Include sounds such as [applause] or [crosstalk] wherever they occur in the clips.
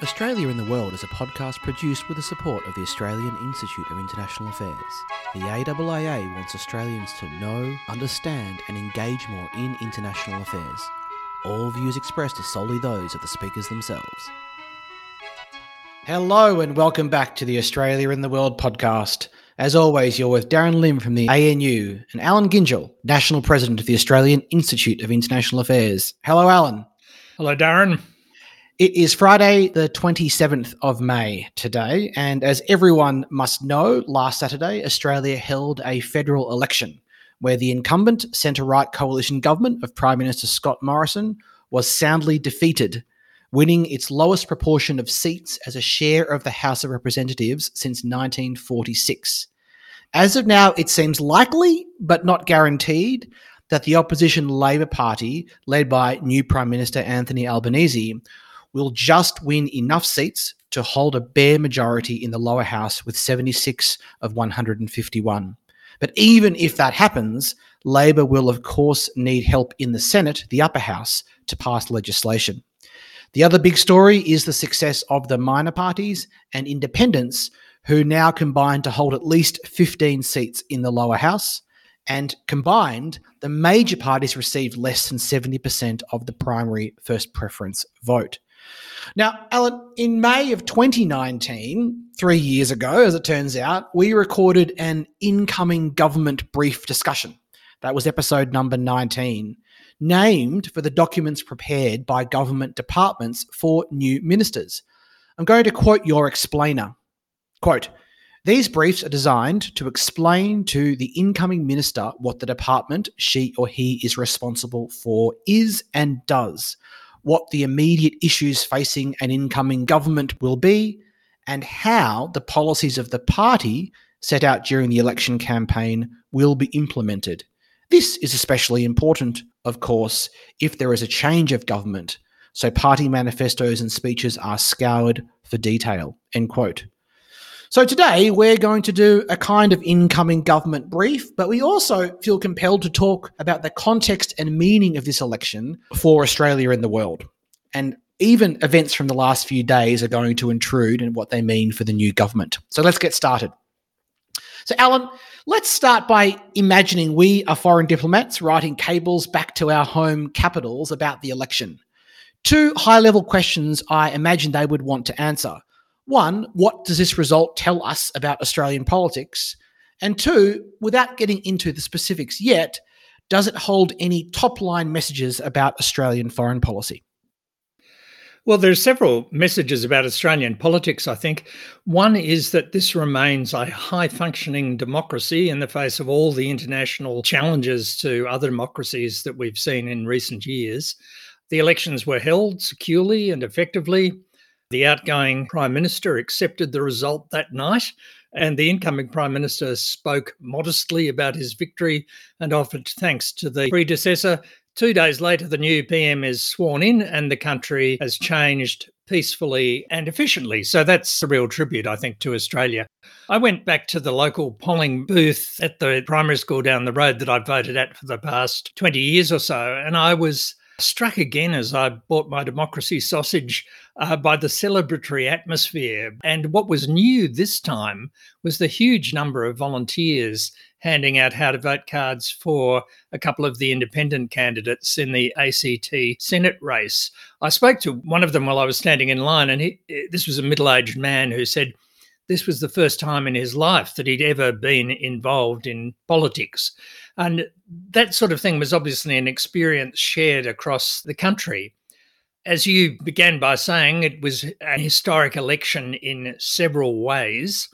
Australia in the World is a podcast produced with the support of the Australian Institute of International Affairs. The AIIA wants Australians to know, understand, and engage more in international affairs. All views expressed are solely those of the speakers themselves. Hello, and welcome back to the Australia in the World podcast. As always, you're with Darren Lim from the ANU and Alan Gyngell, National President of the Australian Institute of International Affairs. Hello, Alan. Hello, Darren. It is Friday, the 27th of May today, and as everyone must know, last Saturday, Australia held a federal election where the incumbent centre right coalition government of Prime Minister Scott Morrison was soundly defeated, winning its lowest proportion of seats as a share of the House of Representatives since 1946. As of now, it seems likely, but not guaranteed, that the opposition Labor Party, led by new Prime Minister Anthony Albanese, will just win enough seats to hold a bare majority in the lower house with 76 of 151. But even if that happens, Labor will, of course, need help in the Senate, the upper house, to pass legislation. The other big story is the success of the minor parties and independents, who now combine to hold at least 15 seats in the lower house. And combined, the major parties received less than 70% of the primary first preference vote. Now, Alan, in May of 2019, three years ago, as it turns out, we recorded an incoming government brief discussion. That was episode number 19, named for the documents prepared by government departments for new ministers. I'm going to quote your explainer. Quote, these briefs are designed to explain to the incoming minister what the department she or he is responsible for is and does what the immediate issues facing an incoming government will be, and how the policies of the party set out during the election campaign will be implemented. This is especially important, of course, if there is a change of government, so party manifestos and speeches are scoured for detail. End quote. So today we're going to do a kind of incoming government brief, but we also feel compelled to talk about the context and meaning of this election for Australia and the world. And even events from the last few days are going to intrude in what they mean for the new government. So let's get started. So, Alan, let's start by imagining we are foreign diplomats writing cables back to our home capitals about the election. Two high level questions I imagine they would want to answer. One, what does this result tell us about Australian politics? And two, without getting into the specifics yet, does it hold any top line messages about Australian foreign policy? Well, there are several messages about Australian politics, I think. One is that this remains a high functioning democracy in the face of all the international challenges to other democracies that we've seen in recent years. The elections were held securely and effectively. The outgoing Prime Minister accepted the result that night, and the incoming Prime Minister spoke modestly about his victory and offered thanks to the predecessor. Two days later, the new PM is sworn in, and the country has changed peacefully and efficiently. So that's a real tribute, I think, to Australia. I went back to the local polling booth at the primary school down the road that I've voted at for the past 20 years or so, and I was struck again as I bought my democracy sausage uh, by the celebratory atmosphere. And what was new this time was the huge number of volunteers handing out how to vote cards for a couple of the independent candidates in the ACT Senate race. I spoke to one of them while I was standing in line, and he, this was a middle aged man who said, this was the first time in his life that he'd ever been involved in politics. And that sort of thing was obviously an experience shared across the country. As you began by saying, it was a historic election in several ways.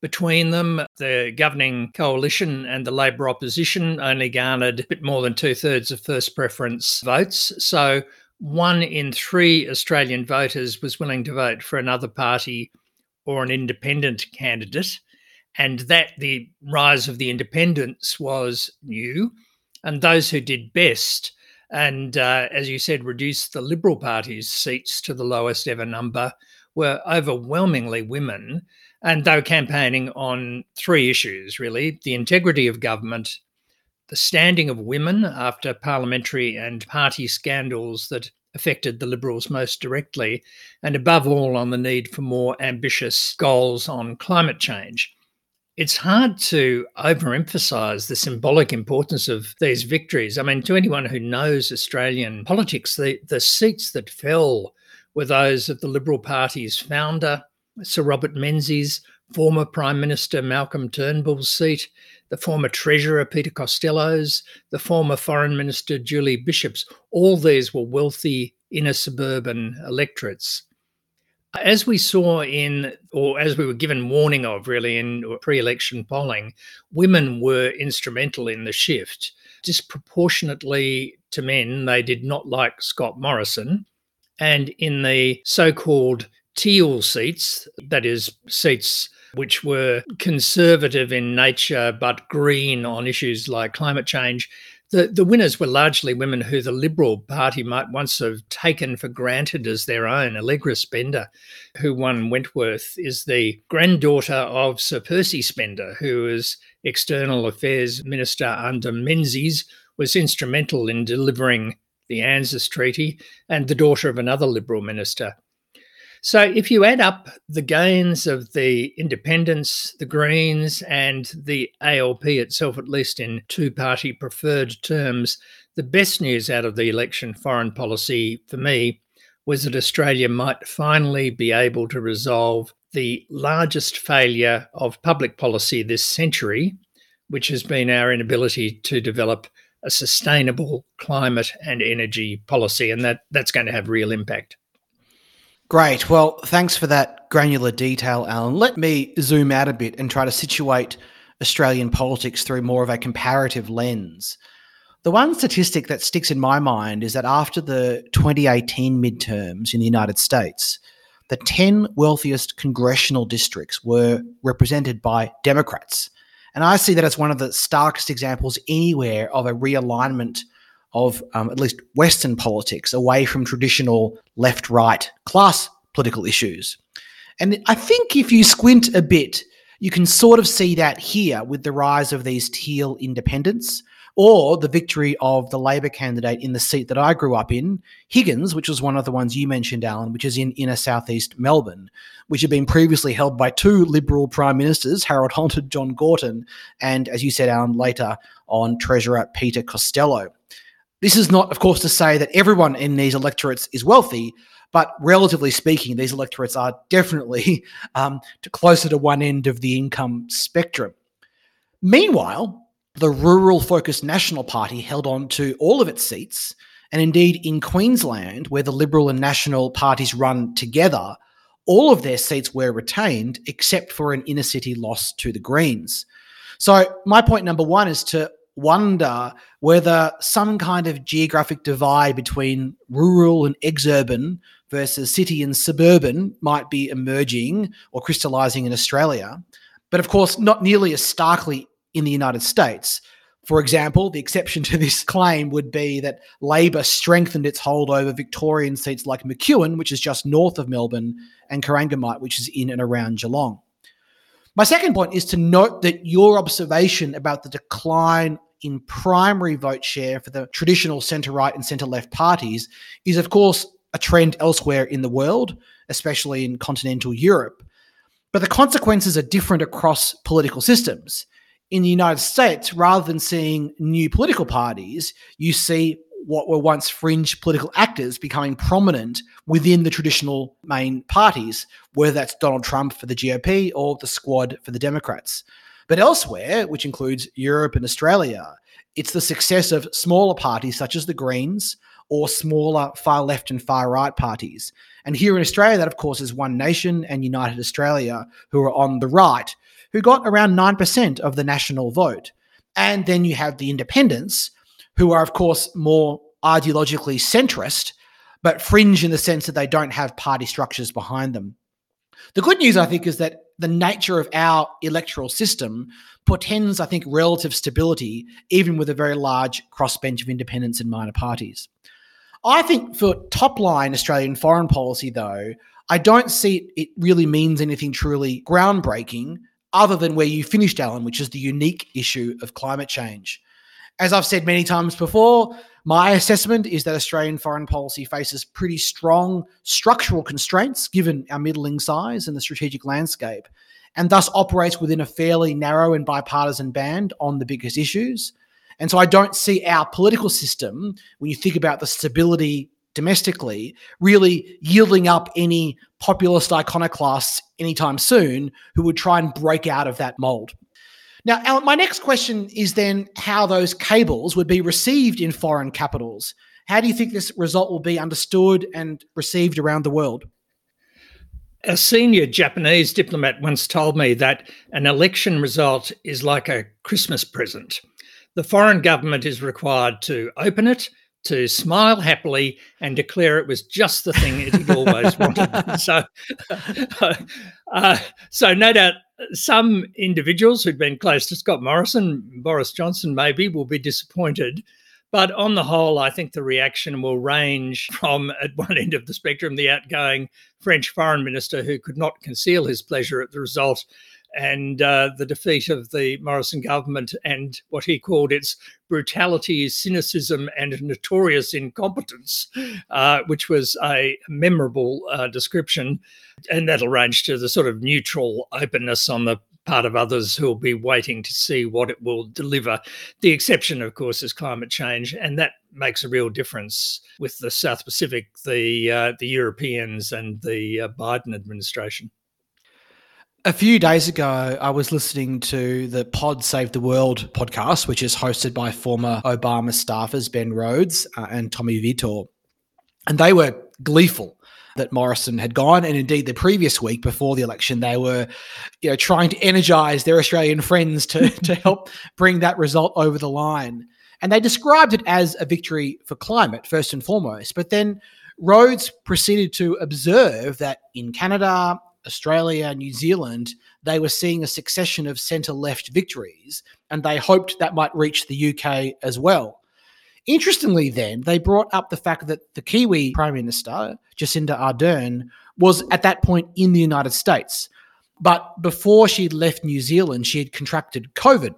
Between them, the governing coalition and the Labor opposition only garnered a bit more than two thirds of first preference votes. So, one in three Australian voters was willing to vote for another party or an independent candidate, and that the rise of the independents was new. And those who did best, and uh, as you said, reduced the Liberal Party's seats to the lowest ever number, were overwhelmingly women. And they were campaigning on three issues really the integrity of government, the standing of women after parliamentary and party scandals that affected the Liberals most directly, and above all on the need for more ambitious goals on climate change. It's hard to overemphasize the symbolic importance of these victories. I mean, to anyone who knows Australian politics, the, the seats that fell were those of the Liberal Party's founder, Sir Robert Menzies, former Prime Minister Malcolm Turnbull's seat, the former Treasurer Peter Costello's, the former Foreign Minister Julie Bishop's. All these were wealthy inner suburban electorates. As we saw in, or as we were given warning of really in pre election polling, women were instrumental in the shift. Disproportionately to men, they did not like Scott Morrison. And in the so called teal seats, that is, seats which were conservative in nature but green on issues like climate change. The, the winners were largely women who the Liberal Party might once have taken for granted as their own. Allegra Spender, who won Wentworth, is the granddaughter of Sir Percy Spender, who was External Affairs Minister under Menzies, was instrumental in delivering the ANZUS Treaty, and the daughter of another Liberal minister. So if you add up the gains of the independents, the Greens, and the ALP itself, at least in two party preferred terms, the best news out of the election foreign policy for me was that Australia might finally be able to resolve the largest failure of public policy this century, which has been our inability to develop a sustainable climate and energy policy. And that, that's going to have real impact. Great. Well, thanks for that granular detail, Alan. Let me zoom out a bit and try to situate Australian politics through more of a comparative lens. The one statistic that sticks in my mind is that after the 2018 midterms in the United States, the 10 wealthiest congressional districts were represented by Democrats. And I see that as one of the starkest examples anywhere of a realignment of um, at least Western politics away from traditional left right class political issues. And I think if you squint a bit, you can sort of see that here with the rise of these teal independents or the victory of the Labor candidate in the seat that I grew up in, Higgins, which was one of the ones you mentioned, Alan, which is in inner southeast Melbourne, which had been previously held by two Liberal prime ministers, Harold Holt and John Gorton, and as you said, Alan, later on Treasurer Peter Costello. This is not, of course, to say that everyone in these electorates is wealthy, but relatively speaking, these electorates are definitely [laughs] um, to closer to one end of the income spectrum. Meanwhile, the rural focused National Party held on to all of its seats, and indeed in Queensland, where the Liberal and National parties run together, all of their seats were retained except for an inner city loss to the Greens. So, my point number one is to wonder whether some kind of geographic divide between rural and exurban versus city and suburban might be emerging or crystallizing in Australia. But of course, not nearly as starkly in the United States. For example, the exception to this claim would be that Labor strengthened its hold over Victorian seats like McEwen, which is just north of Melbourne, and Corangamite, which is in and around Geelong. My second point is to note that your observation about the decline in primary vote share for the traditional centre right and centre left parties is, of course, a trend elsewhere in the world, especially in continental Europe. But the consequences are different across political systems. In the United States, rather than seeing new political parties, you see what were once fringe political actors becoming prominent within the traditional main parties, whether that's Donald Trump for the GOP or the Squad for the Democrats. But elsewhere, which includes Europe and Australia, it's the success of smaller parties such as the Greens or smaller far left and far right parties. And here in Australia, that of course is One Nation and United Australia, who are on the right, who got around 9% of the national vote. And then you have the independents, who are, of course, more ideologically centrist, but fringe in the sense that they don't have party structures behind them. The good news, I think, is that the nature of our electoral system portends, I think, relative stability, even with a very large crossbench of independents and minor parties. I think for top line Australian foreign policy, though, I don't see it really means anything truly groundbreaking other than where you finished, Alan, which is the unique issue of climate change. As I've said many times before, My assessment is that Australian foreign policy faces pretty strong structural constraints given our middling size and the strategic landscape, and thus operates within a fairly narrow and bipartisan band on the biggest issues. And so I don't see our political system, when you think about the stability domestically, really yielding up any populist iconoclasts anytime soon who would try and break out of that mold. Now, Alan, my next question is then how those cables would be received in foreign capitals. How do you think this result will be understood and received around the world? A senior Japanese diplomat once told me that an election result is like a Christmas present. The foreign government is required to open it, to smile happily, and declare it was just the thing it had always wanted. [laughs] So, [laughs] uh, so no doubt some individuals who'd been close to Scott Morrison, Boris Johnson maybe, will be disappointed. But on the whole, I think the reaction will range from at one end of the spectrum, the outgoing French foreign minister who could not conceal his pleasure at the result and uh, the defeat of the Morrison government and what he called its brutality, cynicism, and notorious incompetence, uh, which was a memorable uh, description. And that'll range to the sort of neutral openness on the part of others who will be waiting to see what it will deliver. The exception, of course, is climate change, and that makes a real difference with the South Pacific, the uh, the Europeans, and the uh, Biden administration. A few days ago, I was listening to the Pod Save the World podcast, which is hosted by former Obama staffers Ben Rhodes uh, and Tommy Vietor. And they were gleeful that Morrison had gone. And indeed, the previous week before the election, they were you know, trying to energize their Australian friends to, [laughs] to help bring that result over the line. And they described it as a victory for climate, first and foremost. But then Rhodes proceeded to observe that in Canada, Australia, New Zealand, they were seeing a succession of centre left victories, and they hoped that might reach the UK as well. Interestingly, then, they brought up the fact that the Kiwi Prime Minister, Jacinda Ardern, was at that point in the United States. But before she'd left New Zealand, she had contracted COVID.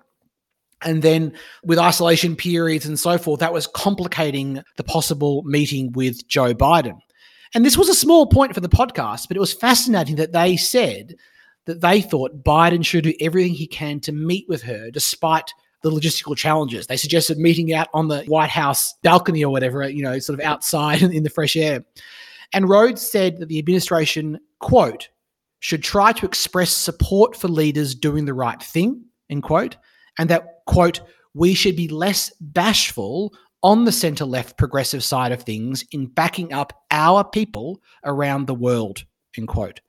And then, with isolation periods and so forth, that was complicating the possible meeting with Joe Biden. And this was a small point for the podcast, but it was fascinating that they said that they thought Biden should do everything he can to meet with her despite the logistical challenges. They suggested meeting out on the White House balcony or whatever, you know, sort of outside [laughs] in the fresh air. And Rhodes said that the administration, quote, should try to express support for leaders doing the right thing, end quote, and that, quote, we should be less bashful on the centre left progressive side of things in backing up our people around the world, end quote.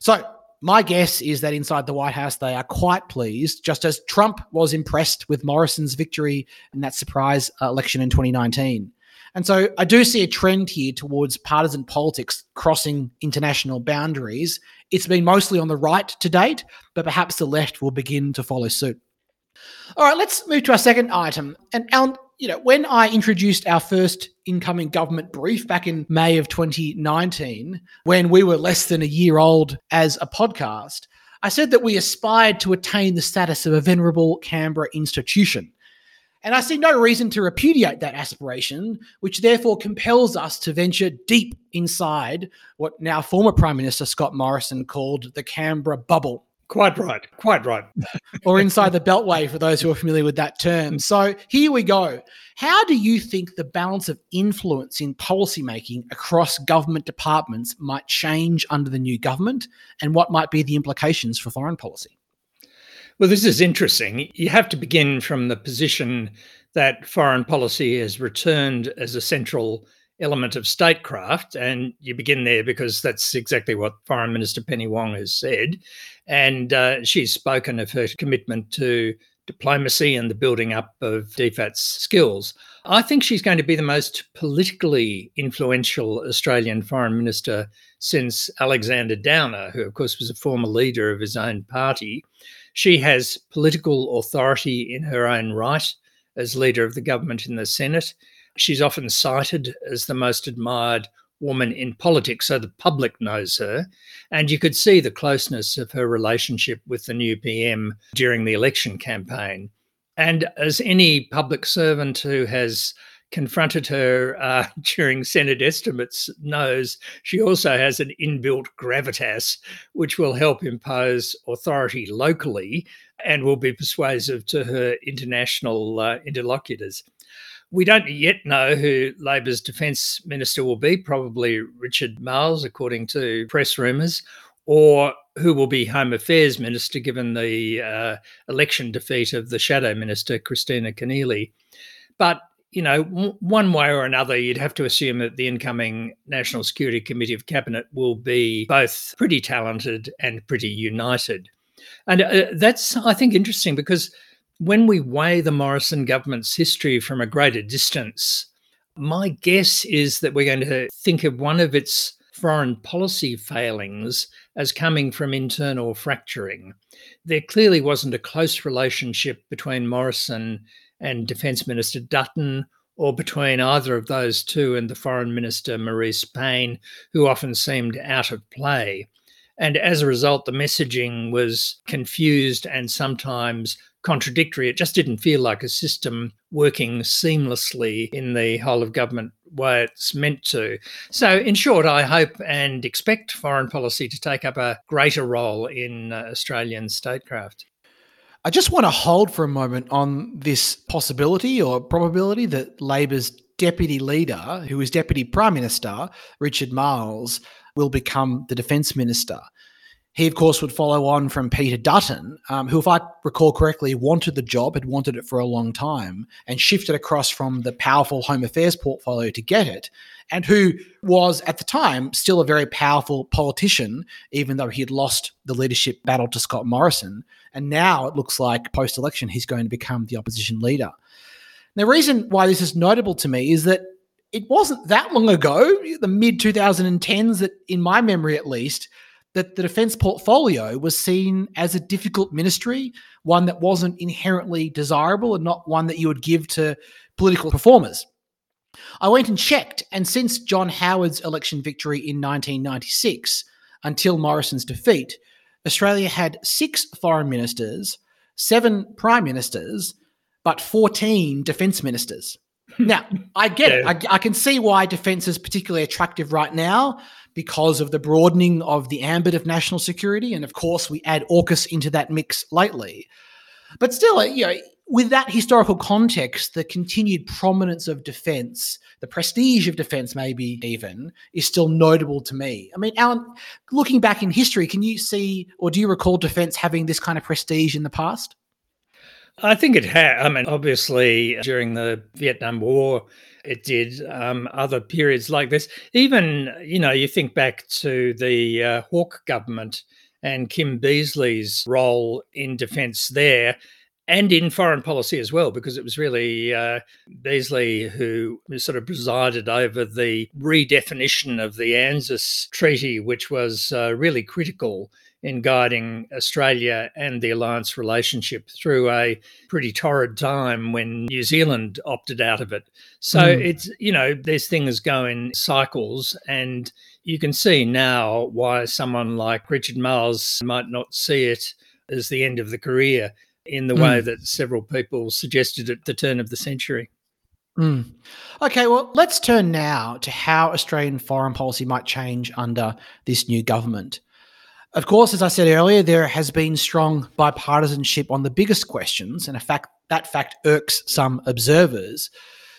So, my guess is that inside the White House, they are quite pleased, just as Trump was impressed with Morrison's victory in that surprise election in 2019. And so I do see a trend here towards partisan politics crossing international boundaries. It's been mostly on the right to date, but perhaps the left will begin to follow suit. All right, let's move to our second item. And Alan, you know, when I introduced our first incoming government brief back in May of 2019, when we were less than a year old as a podcast, I said that we aspired to attain the status of a venerable Canberra institution. And I see no reason to repudiate that aspiration, which therefore compels us to venture deep inside what now former Prime Minister Scott Morrison called the Canberra bubble. Quite right. Quite right. [laughs] or inside the beltway for those who are familiar with that term. So here we go. How do you think the balance of influence in policymaking across government departments might change under the new government? And what might be the implications for foreign policy? Well, this is interesting. You have to begin from the position that foreign policy has returned as a central element of statecraft. And you begin there because that's exactly what Foreign Minister Penny Wong has said. And uh, she's spoken of her commitment to diplomacy and the building up of DFAT's skills. I think she's going to be the most politically influential Australian foreign minister since Alexander Downer, who, of course, was a former leader of his own party. She has political authority in her own right as leader of the government in the Senate. She's often cited as the most admired woman in politics, so the public knows her. And you could see the closeness of her relationship with the new PM during the election campaign. And as any public servant who has confronted her uh, [laughs] during Senate estimates knows she also has an inbuilt gravitas, which will help impose authority locally and will be persuasive to her international uh, interlocutors. We don't yet know who Labor's defence minister will be, probably Richard Marles, according to press rumours, or who will be Home Affairs Minister given the uh, election defeat of the Shadow Minister, Kristina Keneally. But you know, w- one way or another, you'd have to assume that the incoming National Security Committee of Cabinet will be both pretty talented and pretty united. And uh, that's, I think, interesting because when we weigh the Morrison government's history from a greater distance, my guess is that we're going to think of one of its foreign policy failings as coming from internal fracturing. There clearly wasn't a close relationship between Morrison and Defence Minister Dutton, or between either of those two and the Foreign Minister Marise Payne, who often seemed out of play. And as a result, the messaging was confused and sometimes contradictory. It just didn't feel like a system working seamlessly in the whole of government way it's meant to. So, in short, I hope and expect foreign policy to take up a greater role in uh, Australian statecraft. I just want to hold for a moment on this possibility or probability that Labor's deputy leader, who is deputy prime minister, Richard Marles, will become the defence minister. He, of course, would follow on from Peter Dutton, um, who, if I recall correctly, wanted the job, had wanted it for a long time, and shifted across from the powerful Home Affairs portfolio to get it, and who was, at the time, still a very powerful politician, even though he had lost the leadership battle to Scott Morrison. And now it looks like post election, he's going to become the opposition leader. The reason why this is notable to me is that it wasn't that long ago, the mid 2010s, that in my memory at least, that the defense portfolio was seen as a difficult ministry, one that wasn't inherently desirable and not one that you would give to political performers. I went and checked, and since John Howard's election victory in 1996 until Morrison's defeat, Australia had six foreign ministers, seven prime ministers, but 14 defense ministers. Now, I get yeah. it. I, I, can see why defense is particularly attractive right now because of the broadening of the ambit of national security. And of course, we add AUKUS into that mix lately. But still, you know, with that historical context, the continued prominence of defense, the prestige of defense, maybe even, is still notable to me. I mean, Alan, looking back in history, can you see or do you recall defense having this kind of prestige in the past? I think it had. I mean, obviously, during the Vietnam War, it did. Um, other periods like this, even, you know, you think back to the uh, Hawke government and Kim Beazley's role in defence there and in foreign policy as well, because it was really uh, who sort of presided over the redefinition of the ANZUS Treaty, which was uh, really critical in guiding Australia and the alliance relationship through a pretty torrid time when New Zealand opted out of it. So mm. it's, you know, these things go in cycles and you can see now why someone like Richard Marles might not see it as the end of the career in the mm. way that several people suggested at the turn of the century. Mm. Okay, well, let's turn now to how Australian foreign policy might change under this new government. Of course, as I said earlier, there has been strong bipartisanship on the biggest questions, and a fact that fact irks some observers.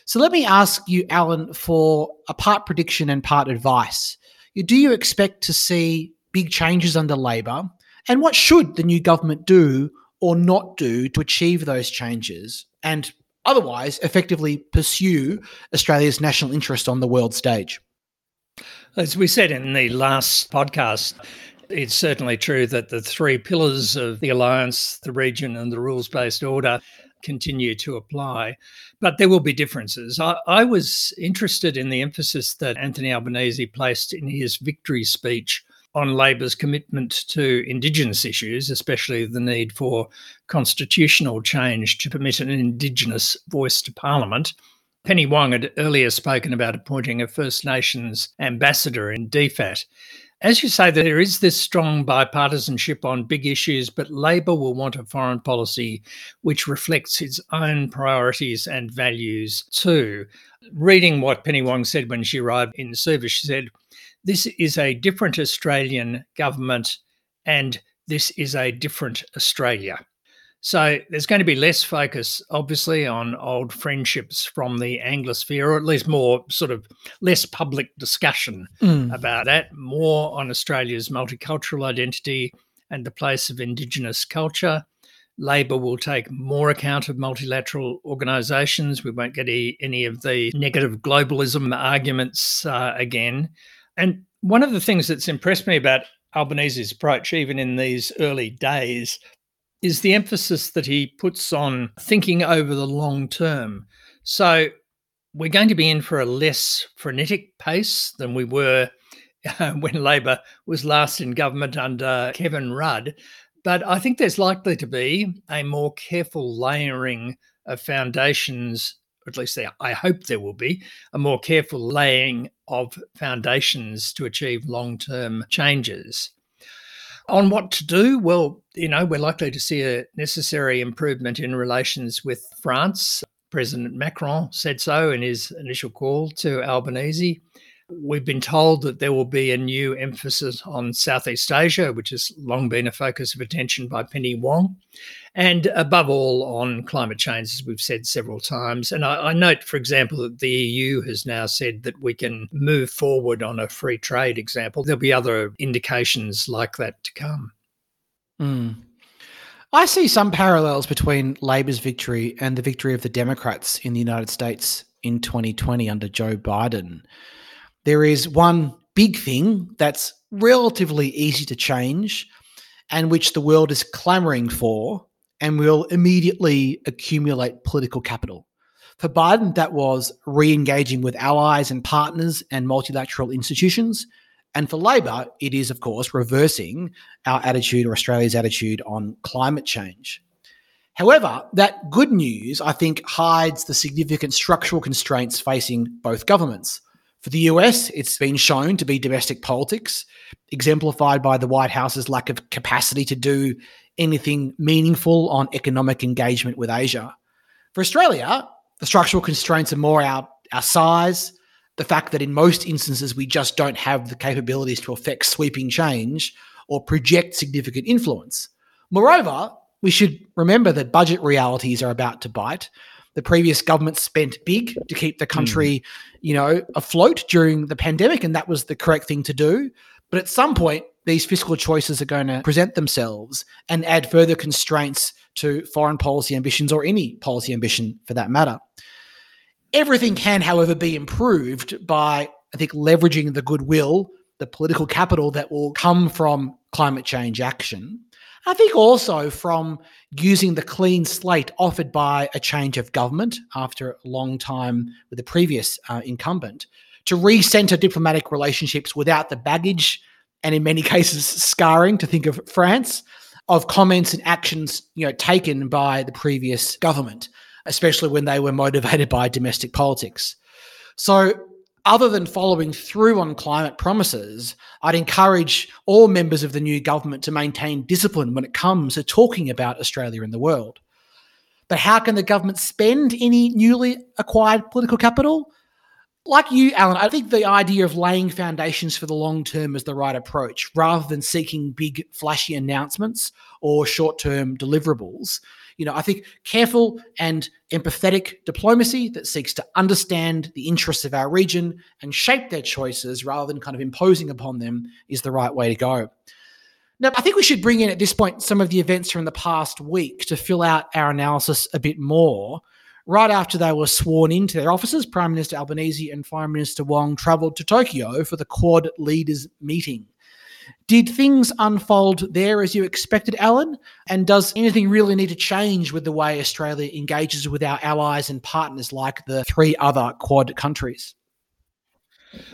So let me ask you, Alan, for a part prediction and part advice. Do you expect to see big changes under Labor? And what should the new government do or not do to achieve those changes and otherwise effectively pursue Australia's national interest on the world stage? As we said in the last podcast, it's certainly true that the three pillars of the alliance, the region, and the rules based order continue to apply. But there will be differences. I, I, was interested in the emphasis that Anthony Albanese placed in his victory speech on Labor's commitment to Indigenous issues, especially the need for constitutional change to permit an Indigenous voice to Parliament. Penny Wong had earlier spoken about appointing a First Nations ambassador in DFAT. As you say, there is this strong bipartisanship on big issues, but Labor will want a foreign policy which reflects its own priorities and values too. Reading what Penny Wong said when she arrived in the service, she said, This is a different Australian government and this is a different Australia. So there's going to be less focus, obviously, on old friendships from the Anglosphere, or at least more sort of less public discussion mm. about that, more on Australia's multicultural identity and the place of Indigenous culture. Labor will take more account of multilateral organisations. We won't get any of the negative globalism arguments uh, again. And one of the things that's impressed me about Albanese's approach, even in these early days, is the emphasis that he puts on thinking over the long term. So we're going to be in for a less frenetic pace than we were [laughs] when Labor was last in government under Kevin Rudd. But I think there's likely to be a more careful layering of foundations, or at least I hope there will be a more careful laying of foundations to achieve long term changes. On what to do? Well, you know, we're likely to see a necessary improvement in relations with France. President Macron said so in his initial call to Albanese. We've been told that there will be a new emphasis on Southeast Asia, which has long been a focus of attention by Penny Wong, and above all on climate change, as we've said several times. And I, I note, for example, that the EU has now said that we can move forward on a free trade example. There'll be other indications like that to come. Mm. I see some parallels between Labor's victory and the victory of the Democrats in the United States in 2020 under Joe Biden there is one big thing that's relatively easy to change and which the world is clamoring for and will immediately accumulate political capital. For Biden, that was re engaging with allies and partners and multilateral institutions. And for Labor, it is, of course, reversing our attitude or Australia's attitude on climate change. However, that good news, I think, hides the significant structural constraints facing both governments. For the US, it's been shown to be domestic politics, exemplified by the White House's lack of capacity to do anything meaningful on economic engagement with Asia. For Australia, the structural constraints are more our, our size, the fact that in most instances we just don't have the capabilities to affect sweeping change or project significant influence. Moreover, we should remember that budget realities are about to bite. The previous government spent big to keep the country, mm. you know, afloat during the pandemic, and that was the correct thing to do. But at some point, these fiscal choices are going to present themselves and add further constraints to foreign policy ambitions or any policy ambition for that matter. Everything can, however, be improved by, I think, leveraging the goodwill, the political capital that will come from climate change action I think also from using the clean slate offered by a change of government after a long time with the previous uh, incumbent to recenter diplomatic relationships without the baggage and in many cases scarring to think of France of comments and actions you know taken by the previous government especially when they were motivated by domestic politics so other than following through on climate promises, I'd encourage all members of the new government to maintain discipline when it comes to talking about Australia in the world. But how can the government spend any newly acquired political capital? Like you, Alan, I think the idea of laying foundations for the long term is the right approach rather than seeking big, flashy announcements or short term deliverables you know, I think careful and empathetic diplomacy that seeks to understand the interests of our region and shape their choices rather than kind of imposing upon them is the right way to go. Now, I think we should bring in at this point some of the events from the past week to fill out our analysis a bit more. Right after they were sworn into their offices, Prime Minister Albanese and Foreign Minister Wong travelled to Tokyo for the Quad leaders meeting. Did things unfold there as you expected, Alan? And does anything really need to change with the way Australia engages with our allies and partners like the three other Quad countries?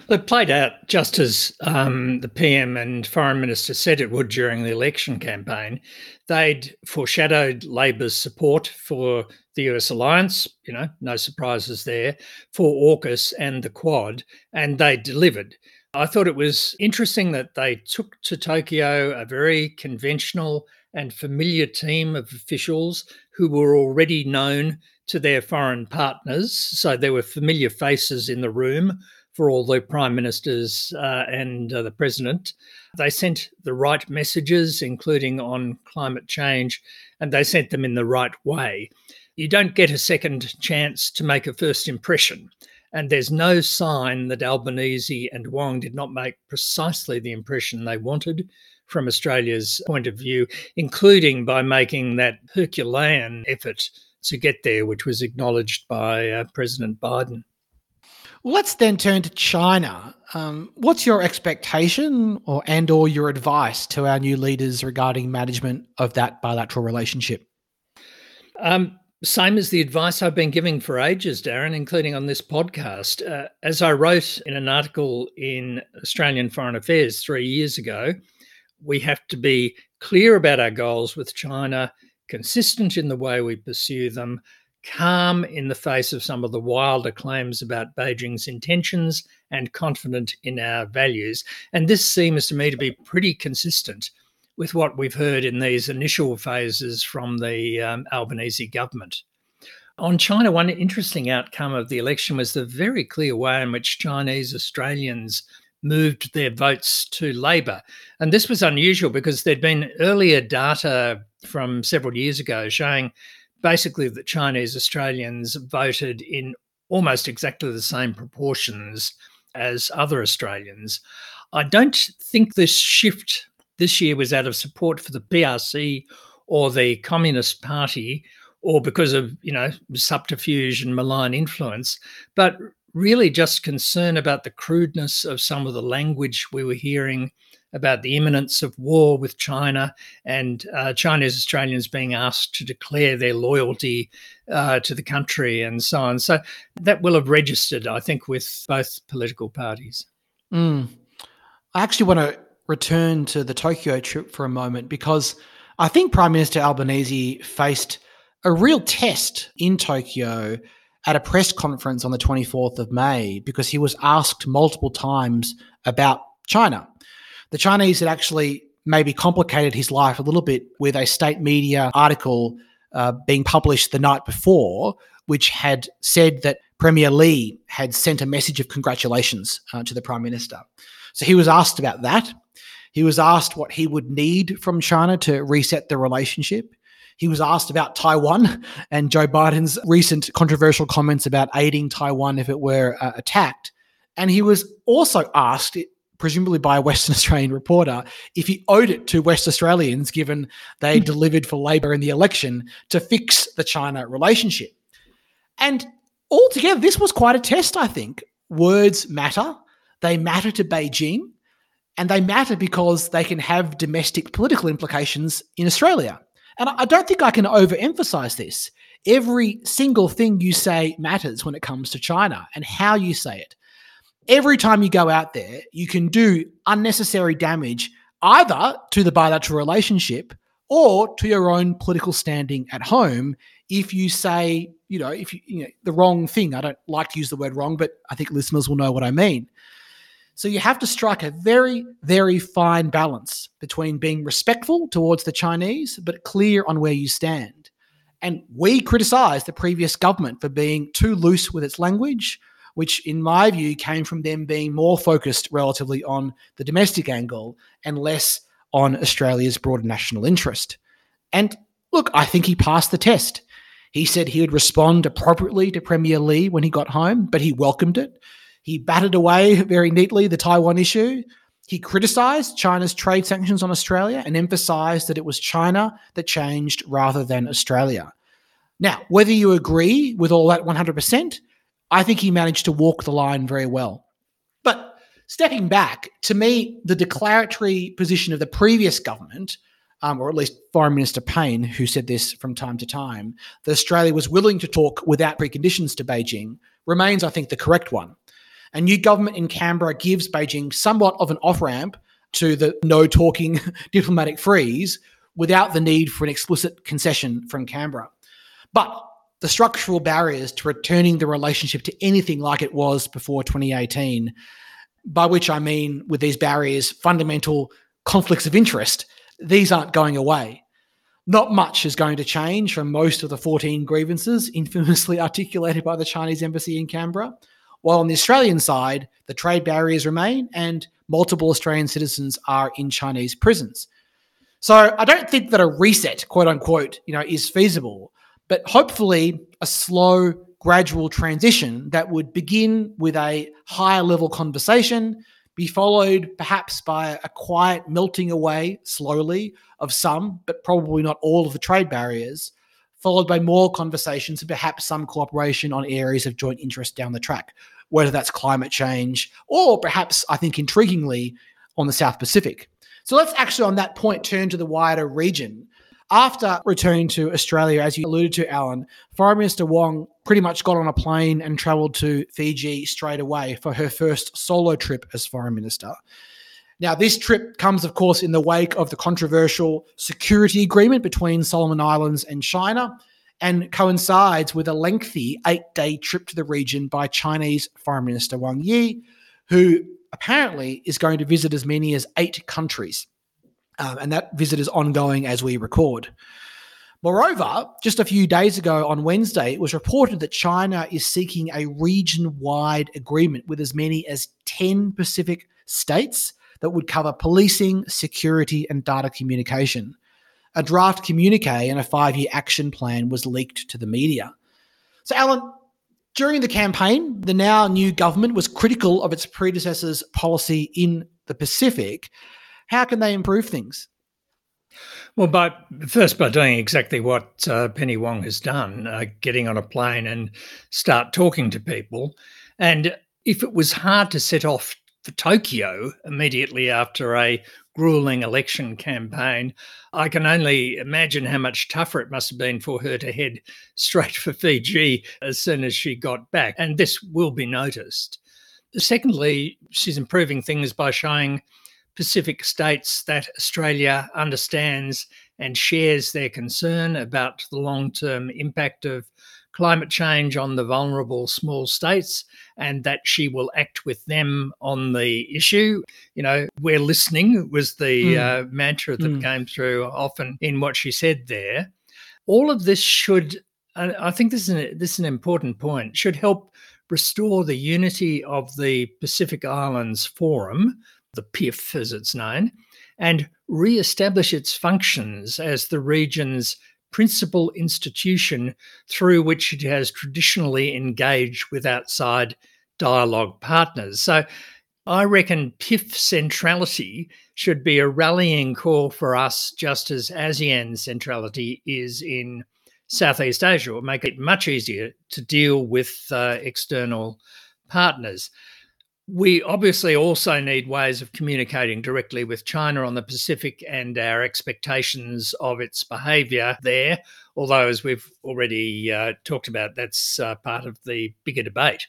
It played out just as um, the PM and Foreign Minister said it would during the election campaign. They'd foreshadowed Labor's support for the US alliance, you know, no surprises there, for AUKUS and the Quad, and they delivered. I thought it was interesting that they took to Tokyo a very conventional and familiar team of officials who were already known to their foreign partners. So there were familiar faces in the room for all the prime ministers uh, and uh, the president. They sent the right messages, including on climate change, and they sent them in the right way. You don't get a second chance to make a first impression. And there's no sign that Albanese and Wong did not make precisely the impression they wanted from Australia's point of view, including by making that Herculean effort to get there, which was acknowledged by uh, President Biden. Let's then turn to China. Um, what's your expectation or and or your advice to our new leaders regarding management of that bilateral relationship? Um, same as the advice I've been giving for ages, Darren, including on this podcast. Uh, as I wrote in an article in Australian Foreign Affairs three years ago, we have to be clear about our goals with China, consistent in the way we pursue them, calm in the face of some of the wilder claims about Beijing's intentions and confident in our values. And this seems to me to be pretty consistent with what we've heard in these initial phases from the um, Albanese government. On China, one interesting outcome of the election was the very clear way in which Chinese Australians moved their votes to Labor. And this was unusual because there'd been earlier data from several years ago showing basically that Chinese Australians voted in almost exactly the same proportions as other Australians. I don't think this shift this year was out of support for the PRC or the Communist Party or because of, you know, subterfuge and malign influence, but really just concern about the crudeness of some of the language we were hearing about the imminence of war with China and uh, Chinese Australians being asked to declare their loyalty uh, to the country and so on. So that will have registered, I think, with both political parties. Mm. I actually want to return to the Tokyo trip for a moment because I think Prime Minister Albanese faced a real test in Tokyo at a press conference on the 24th of May because he was asked multiple times about China the Chinese had actually maybe complicated his life a little bit with a state media article uh, being published the night before, which had said that Premier Li had sent a message of congratulations uh, to the Prime Minister. So he was asked about that. He was asked what he would need from China to reset the relationship. He was asked about Taiwan [laughs] and Joe Biden's recent controversial comments about aiding Taiwan if it were uh, attacked. And he was also asked presumably by a Western [laughs] Australian reporter, if he owed it to West Australians, given they hmm. delivered for Labor in the election, to fix the China relationship. And altogether, this was quite a test, I think. Words matter, they matter to Beijing, and they matter because they can have domestic political implications in Australia. And I don't think I can overemphasize this. Every single thing you say matters when it comes to China and how you say it every time you go out there, you can do unnecessary damage either to the bilateral relationship or to your own political standing at home if you say, you know, if you, you know, the wrong thing. I don't like to use the word wrong, but I think listeners will know what I mean. So you have to strike a very, very fine balance between being respectful towards the Chinese, but clear on where you stand. And we criticize the previous government for being too loose with its language, which in my view came from them being more focused relatively on the domestic angle and less on Australia's broader national interest. And look, I think he passed the test. He said he would respond appropriately to Premier Li when he got home, but he welcomed it. He batted away very neatly the Taiwan issue. He criticized China's trade sanctions on Australia and emphasized that it was China that changed rather than Australia. Now, whether you agree with all that 100%, I think he managed to walk the line very well. But stepping back, to me, the declaratory position of the previous government, um, or at least Foreign Minister Payne, who said this from time to time, that Australia was willing to talk without preconditions to Beijing, remains, I think, the correct one. A new government in Canberra gives Beijing somewhat of an off ramp to the no talking [laughs] diplomatic freeze without the need for an explicit concession from Canberra. But the structural barriers to returning the relationship to anything like it was before 2018 by which I mean with these barriers, fundamental conflicts of interest, these aren't going away. Not much is going to change from most of the 14 grievances infamously [laughs] articulated by the Chinese embassy in Canberra. While on the Australian side, the trade barriers remain and multiple Australian citizens are in Chinese prisons. So I don't think that a reset, quote unquote, you know, is feasible, but hopefully a slow, gradual transition that would begin with a higher level conversation, be followed perhaps by a quiet melting away slowly of some, but probably not all of the trade barriers, followed by more conversations and perhaps some cooperation on areas of joint interest down the track, whether that's climate change or perhaps, I think, intriguingly, on the South Pacific. So let's actually, on that point, turn to the wider region. After returning to Australia, as you alluded to, Alan, Foreign Minister Wong pretty much got on a plane and travelled to Fiji straight away for her first solo trip as Foreign Minister. Now, this trip comes, of course, in the wake of the controversial security agreement between Solomon Islands and China and coincides with a lengthy eight day trip to the region by Chinese Foreign Minister Wang Yi, who apparently is going to visit as many as eight countries. Um, and that visit is ongoing as we record. Moreover, just a few days ago on Wednesday, it was reported that China is seeking a region wide agreement with as many as 10 Pacific states that would cover policing, security, and data communication. A draft communique and a five year action plan was leaked to the media. So, Alan, during the campaign, the now new government was critical of its predecessor's policy in the Pacific. How can they improve things? Well, first by doing exactly what uh, Penny Wong has done, uh, getting on a plane and start talking to people. And if it was hard to set off for Tokyo immediately after a grueling election campaign. I can only imagine how much tougher it must have been for her to head straight for Fiji as soon as she got back. And this will be noticed. Secondly, she's improving things by showing Pacific states that Australia understands and shares their concern about the long term impact of climate change on the vulnerable small states and that she will act with them on the issue. You know, we're listening was the mm. uh, mantra that mm. came through often in what she said there. All of this should, I think this is, an, this is an important point, should help restore the unity of the Pacific Islands Forum, the PIF as it's known, and re establish its functions as the region's principal institution through which it has traditionally engaged with outside dialogue partners. So I reckon PIF centrality should be a rallying call for us, just as ASEAN centrality is in Southeast Asia. Will make it much easier to deal with uh, external partners we obviously also need ways of communicating directly with China on the Pacific and our expectations of its behaviour there. Although, as we've already uh, talked about, that's uh, part of the bigger debate.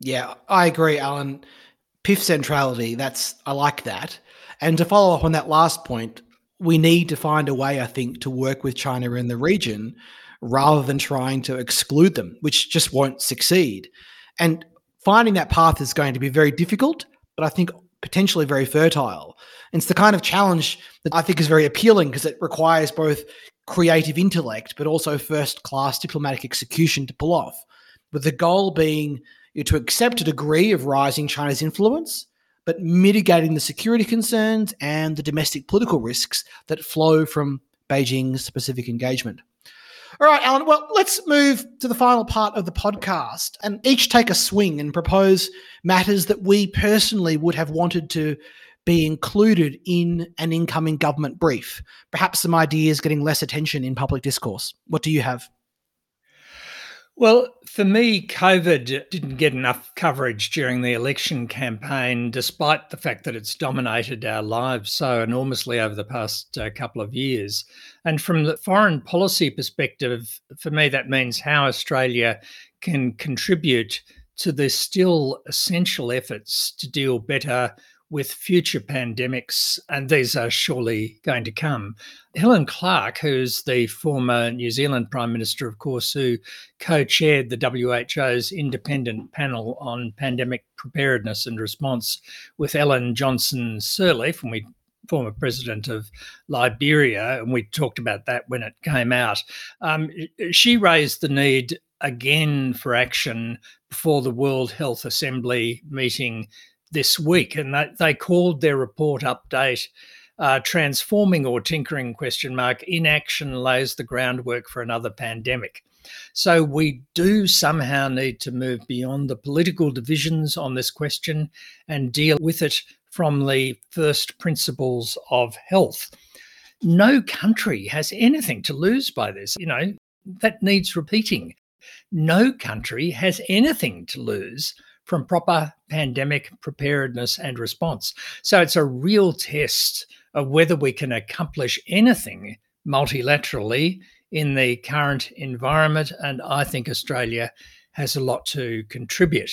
Yeah, I agree, Alan. PIF centrality, that's I like that. And to follow up on that last point, we need to find a way, I think, to work with China in the region rather than trying to exclude them, which just won't succeed. And finding that path is going to be very difficult, but I think potentially very fertile. It's the kind of challenge that I think is very appealing because it requires both creative intellect, but also first class diplomatic execution to pull off, with the goal being to accept a degree of rising China's influence, but mitigating the security concerns and the domestic political risks that flow from Beijing's specific engagement. All right, Alan. Well, let's move to the final part of the podcast and each take a swing and propose matters that we personally would have wanted to be included in an incoming government brief. Perhaps some ideas getting less attention in public discourse. What do you have? Well, for me, COVID didn't get enough coverage during the election campaign, despite the fact that it's dominated our lives so enormously over the past uh, couple of years. And from the foreign policy perspective, for me, that means how Australia can contribute to the still essential efforts to deal better with future pandemics, and these are surely going to come. Helen Clark, who's the former New Zealand Prime Minister, of course, who co chaired the WHO's independent panel on pandemic preparedness and response with Ellen Johnson Sirleaf, and we former president of Liberia, and we talked about that when it came out. Um, she raised the need again for action before the World Health Assembly meeting this week, and they, they called their report update uh, "Transforming or Tinkering?" question mark. Inaction lays the groundwork for another pandemic. So we do somehow need to move beyond the political divisions on this question and deal with it from the first principles of health. No country has anything to lose by this. You know, that needs repeating. No country has anything to lose from proper pandemic preparedness and response. So it's a real test of whether we can accomplish anything multilaterally in the current environment. And I think Australia has a lot to contribute.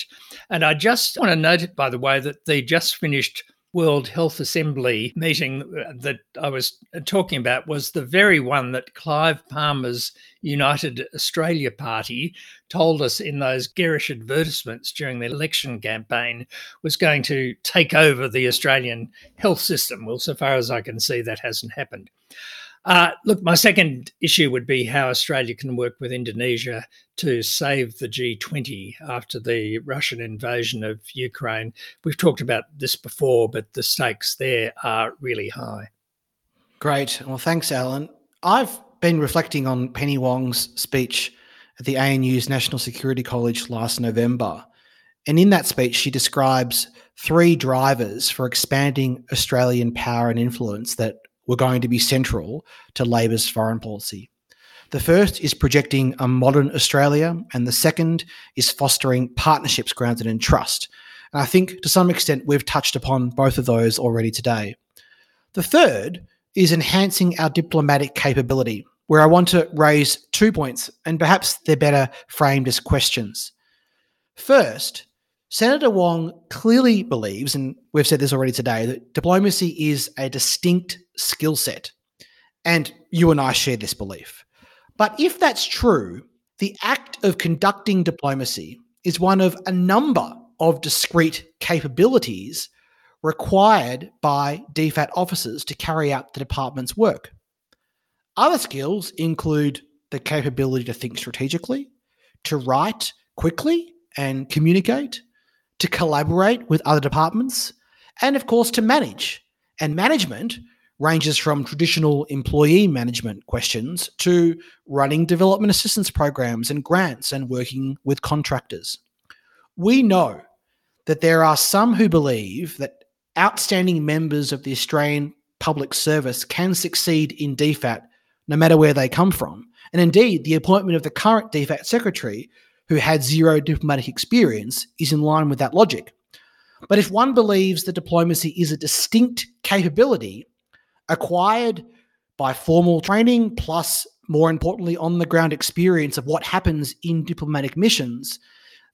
And I just want to note, by the way, that the just finished World Health Assembly meeting that I was talking about was the very one that Clive Palmer's United Australia Party told us in those garish advertisements during the election campaign was going to take over the Australian health system. Well, so far as I can see, that hasn't happened. Uh, look, my second issue would be how Australia can work with Indonesia to save the G20 after the Russian invasion of Ukraine. We've talked about this before, but the stakes there are really high. Great. Well, thanks, Alan. I've been reflecting on Penny Wong's speech at the ANU's National Security College last November. And in that speech, she describes three drivers for expanding Australian power and influence that were going to be central to Labor's foreign policy. The first is projecting a modern Australia, and the second is fostering partnerships grounded in trust. And I think to some extent we've touched upon both of those already today. The third is enhancing our diplomatic capability, where I want to raise two points, and perhaps they're better framed as questions. First, Senator Wong clearly believes, and we've said this already today, that diplomacy is a distinct skill set. And you and I share this belief. But if that's true, the act of conducting diplomacy is one of a number of discrete capabilities required by DFAT officers to carry out the department's work. Other skills include the capability to think strategically, to write quickly and communicate, to collaborate with other departments, and of course to manage. And management ranges from traditional employee management questions to running development assistance programs and grants and working with contractors. We know that there are some who believe that outstanding members of the Australian public service can succeed in DFAT no matter where they come from. And indeed, the appointment of the current DFAT secretary who had zero diplomatic experience is in line with that logic. But if one believes that diplomacy is a distinct capability acquired by formal training, plus, more importantly, on the ground experience of what happens in diplomatic missions,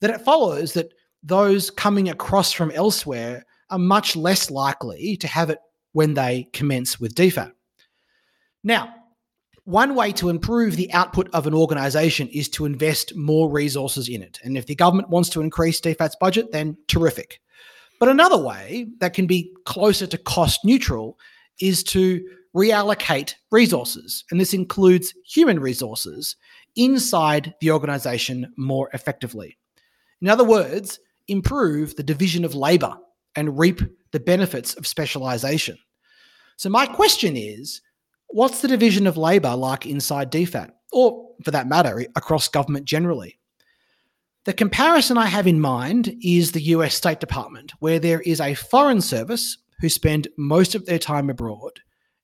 then it follows that those coming across from elsewhere are much less likely to have it when they commence with DFAT. Now, one way to improve the output of an organization is to invest more resources in it. And if the government wants to increase DFAT's budget, then terrific. But another way that can be closer to cost neutral is to reallocate resources. And this includes human resources inside the organization more effectively. In other words, improve the division of labor and reap the benefits of specialization. So, my question is What's the division of labour like inside DFAT, or for that matter, across government generally? The comparison I have in mind is the US State Department, where there is a foreign service who spend most of their time abroad,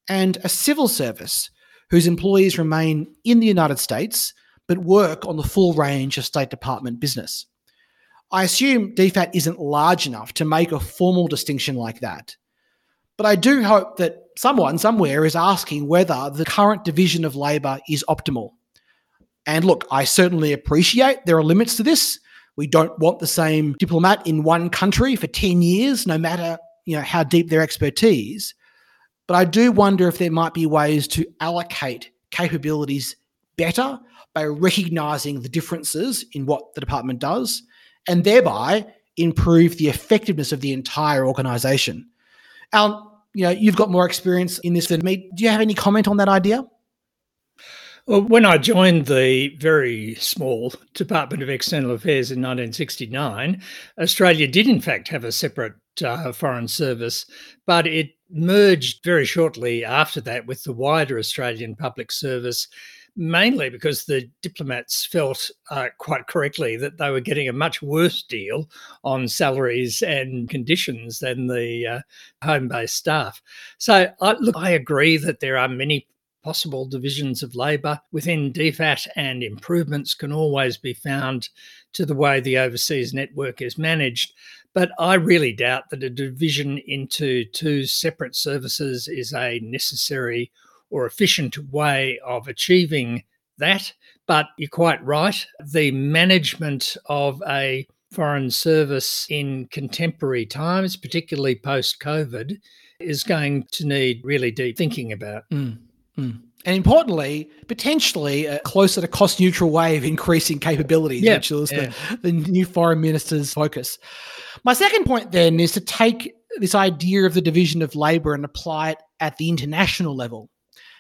and a civil service whose employees remain in the United States but work on the full range of State Department business. I assume DFAT isn't large enough to make a formal distinction like that. But I do hope that someone somewhere is asking whether the current division of labour is optimal. And look, I certainly appreciate there are limits to this. We don't want the same diplomat in one country for 10 years, no matter you know how deep their expertise, but I do wonder if there might be ways to allocate capabilities better by recognizing the differences in what the department does and thereby improve the effectiveness of the entire organization. Alan, you know, you've got more experience in this than me. Do you have any comment on that idea? Well, when I joined the very small Department of External Affairs in 1969, Australia did in fact have a separate uh, foreign service, but it merged very shortly after that with the wider Australian public service mainly because the diplomats felt uh, quite correctly that they were getting a much worse deal on salaries and conditions than the uh, home based staff. So, I, look, I agree that there are many possible divisions of labour within DFAT, and improvements can always be found to the way the overseas network is managed. But I really doubt that a division into two separate services is a necessary or efficient way of achieving that. But you're quite right. The management of a foreign service in contemporary times, particularly post COVID, is going to need really deep thinking about. Mm, mm. And importantly, potentially a closer to cost neutral way of increasing capabilities, yeah, which is yeah. the, the new foreign minister's focus. My second point then is to take this idea of the division of labour and apply it at the international level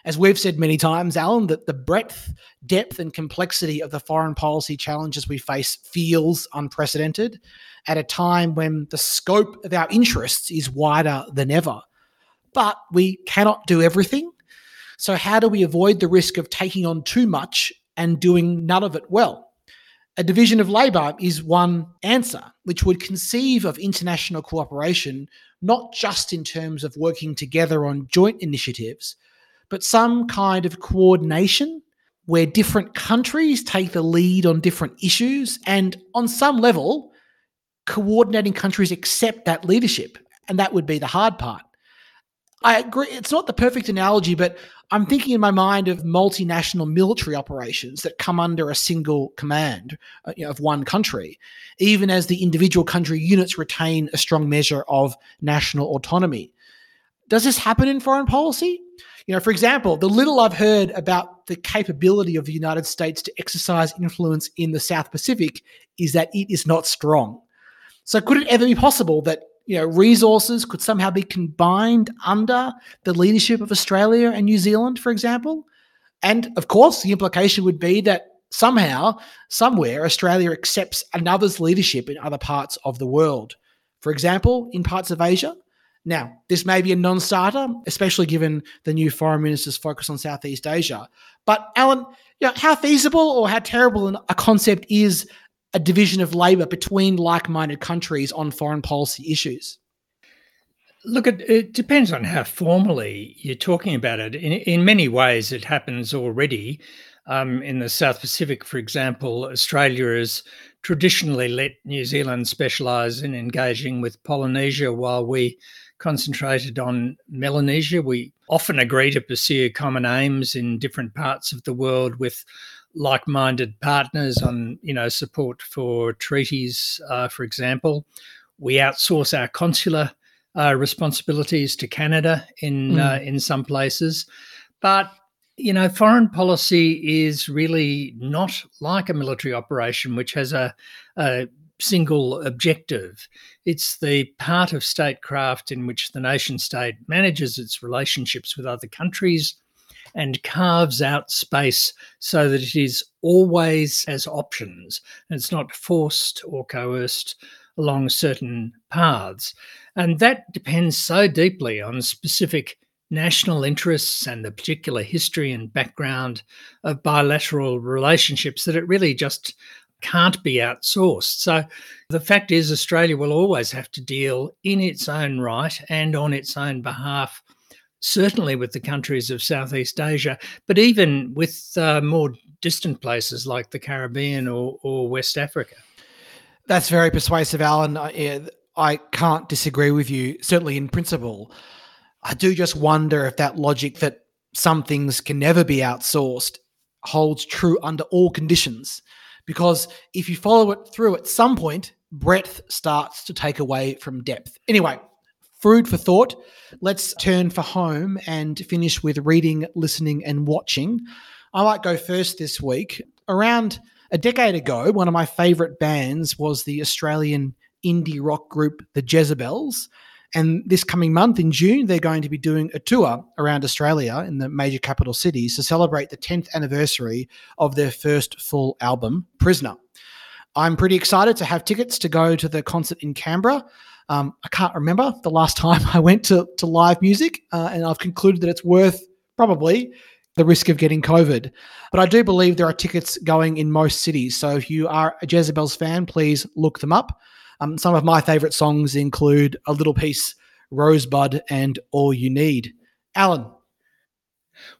as we've said many times, Alan, that the breadth, depth, and complexity of the foreign policy challenges we face feels unprecedented at a time when the scope of our interests is wider than ever. But we cannot do everything. So, how do we avoid the risk of taking on too much and doing none of it well? A division of labour is one answer, which would conceive of international cooperation not just in terms of working together on joint initiatives, but some kind of coordination where different countries take the lead on different issues and on some level coordinating countries accept that leadership. And that would be the hard part. I agree it's not the perfect analogy but i'm thinking in my mind of multinational military operations that come under a single command uh, you know, of one country even as the individual country units retain a strong measure of national autonomy. Does this happen in foreign policy you know, for example, the little I've heard about the capability of the United States to exercise influence in the South Pacific is that it is not strong. So, could it ever be possible that you know resources could somehow be combined under the leadership of Australia and New Zealand, for example? And of course, the implication would be that somehow, somewhere, Australia accepts another's leadership in other parts of the world. For example, in parts of Asia, now, this may be a non starter, especially given the new foreign minister's focus on Southeast Asia. But, Alan, you know, how feasible or how terrible a concept is a division of labour between like minded countries on foreign policy issues? Look, it, depends on how formally you're talking about it. In, in many ways, it happens already. Um, in the South Pacific, for example, Australia has traditionally let New Zealand specialise in engaging with Polynesia while we concentrated on Melanesia. We often agree to pursue common aims in different parts of the world with like-minded partners on, you know, support for treaties, uh, for example. We outsource our consular uh, responsibilities to Canada in mm. uh, in some places, but you know, foreign policy is really not like a military operation, which has a, a single objective. It's the part of statecraft in which the nation state manages its relationships with other countries and carves out space so that it is always as options. And it's not forced or coerced along certain paths. And that depends so deeply on specific national interests and the particular history and background of bilateral relationships that it really just can't be outsourced. So the fact is, Australia will always have to deal in its own right and on its own behalf, certainly with the countries of Southeast Asia, but even with uh, more distant places like the Caribbean or, or West Africa. That's very persuasive, Alan. I, I can't disagree with you, certainly in principle. I do just wonder if that logic that some things can never be outsourced holds true under all conditions because if you follow it through at some point, breadth starts to take away from depth. Anyway, food for thought. Let's turn for home and finish with reading, listening, and watching. I might go first this week. Around a decade ago, one of my favorite bands was the Australian indie rock group, the Jezabels. And this coming month in June, they're going to be doing a tour around Australia in the major capital cities to celebrate the 10th anniversary of their first full album, Prisoner. I'm pretty excited to have tickets to go to the concert in Canberra. Um, I can't remember the last [laughs] time I went to, to live music, uh, and I've concluded that it's worth probably the risk of getting COVID. But I do believe there are tickets going in most cities. So if you are a Jezabels fan, please look them up. Um, some of my favorite songs include A Little Piece, Rosebud, and All You Need. Alan.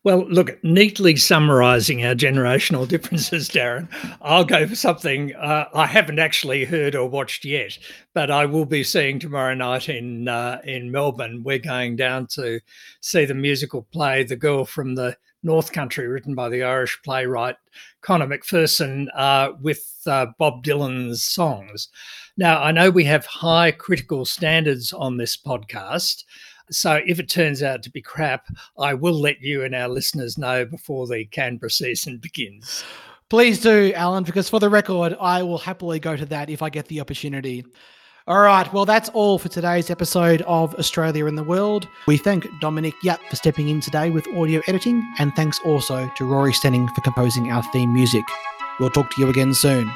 Well, look, neatly summarizing our generational [laughs] differences, Darren, I'll go for something uh, I haven't actually heard or watched yet, but I will be seeing tomorrow night in uh, in Melbourne. We're going down to see the musical play The Girl from the North Country, written by the Irish playwright Conor McPherson, uh, with uh, Bob Dylan's songs. Now, I know we have high critical standards on this podcast. So if it turns out to be crap, I will let you and our listeners know before the Canberra season begins. Please do, Alan, because for the record, I will happily go to that if I get the opportunity. All right, well, that's all for today's episode of Australia in the World. We thank Dominic Yap for stepping in today with audio editing, and thanks also to Rory Stenning for composing our theme music. We'll talk to you again soon.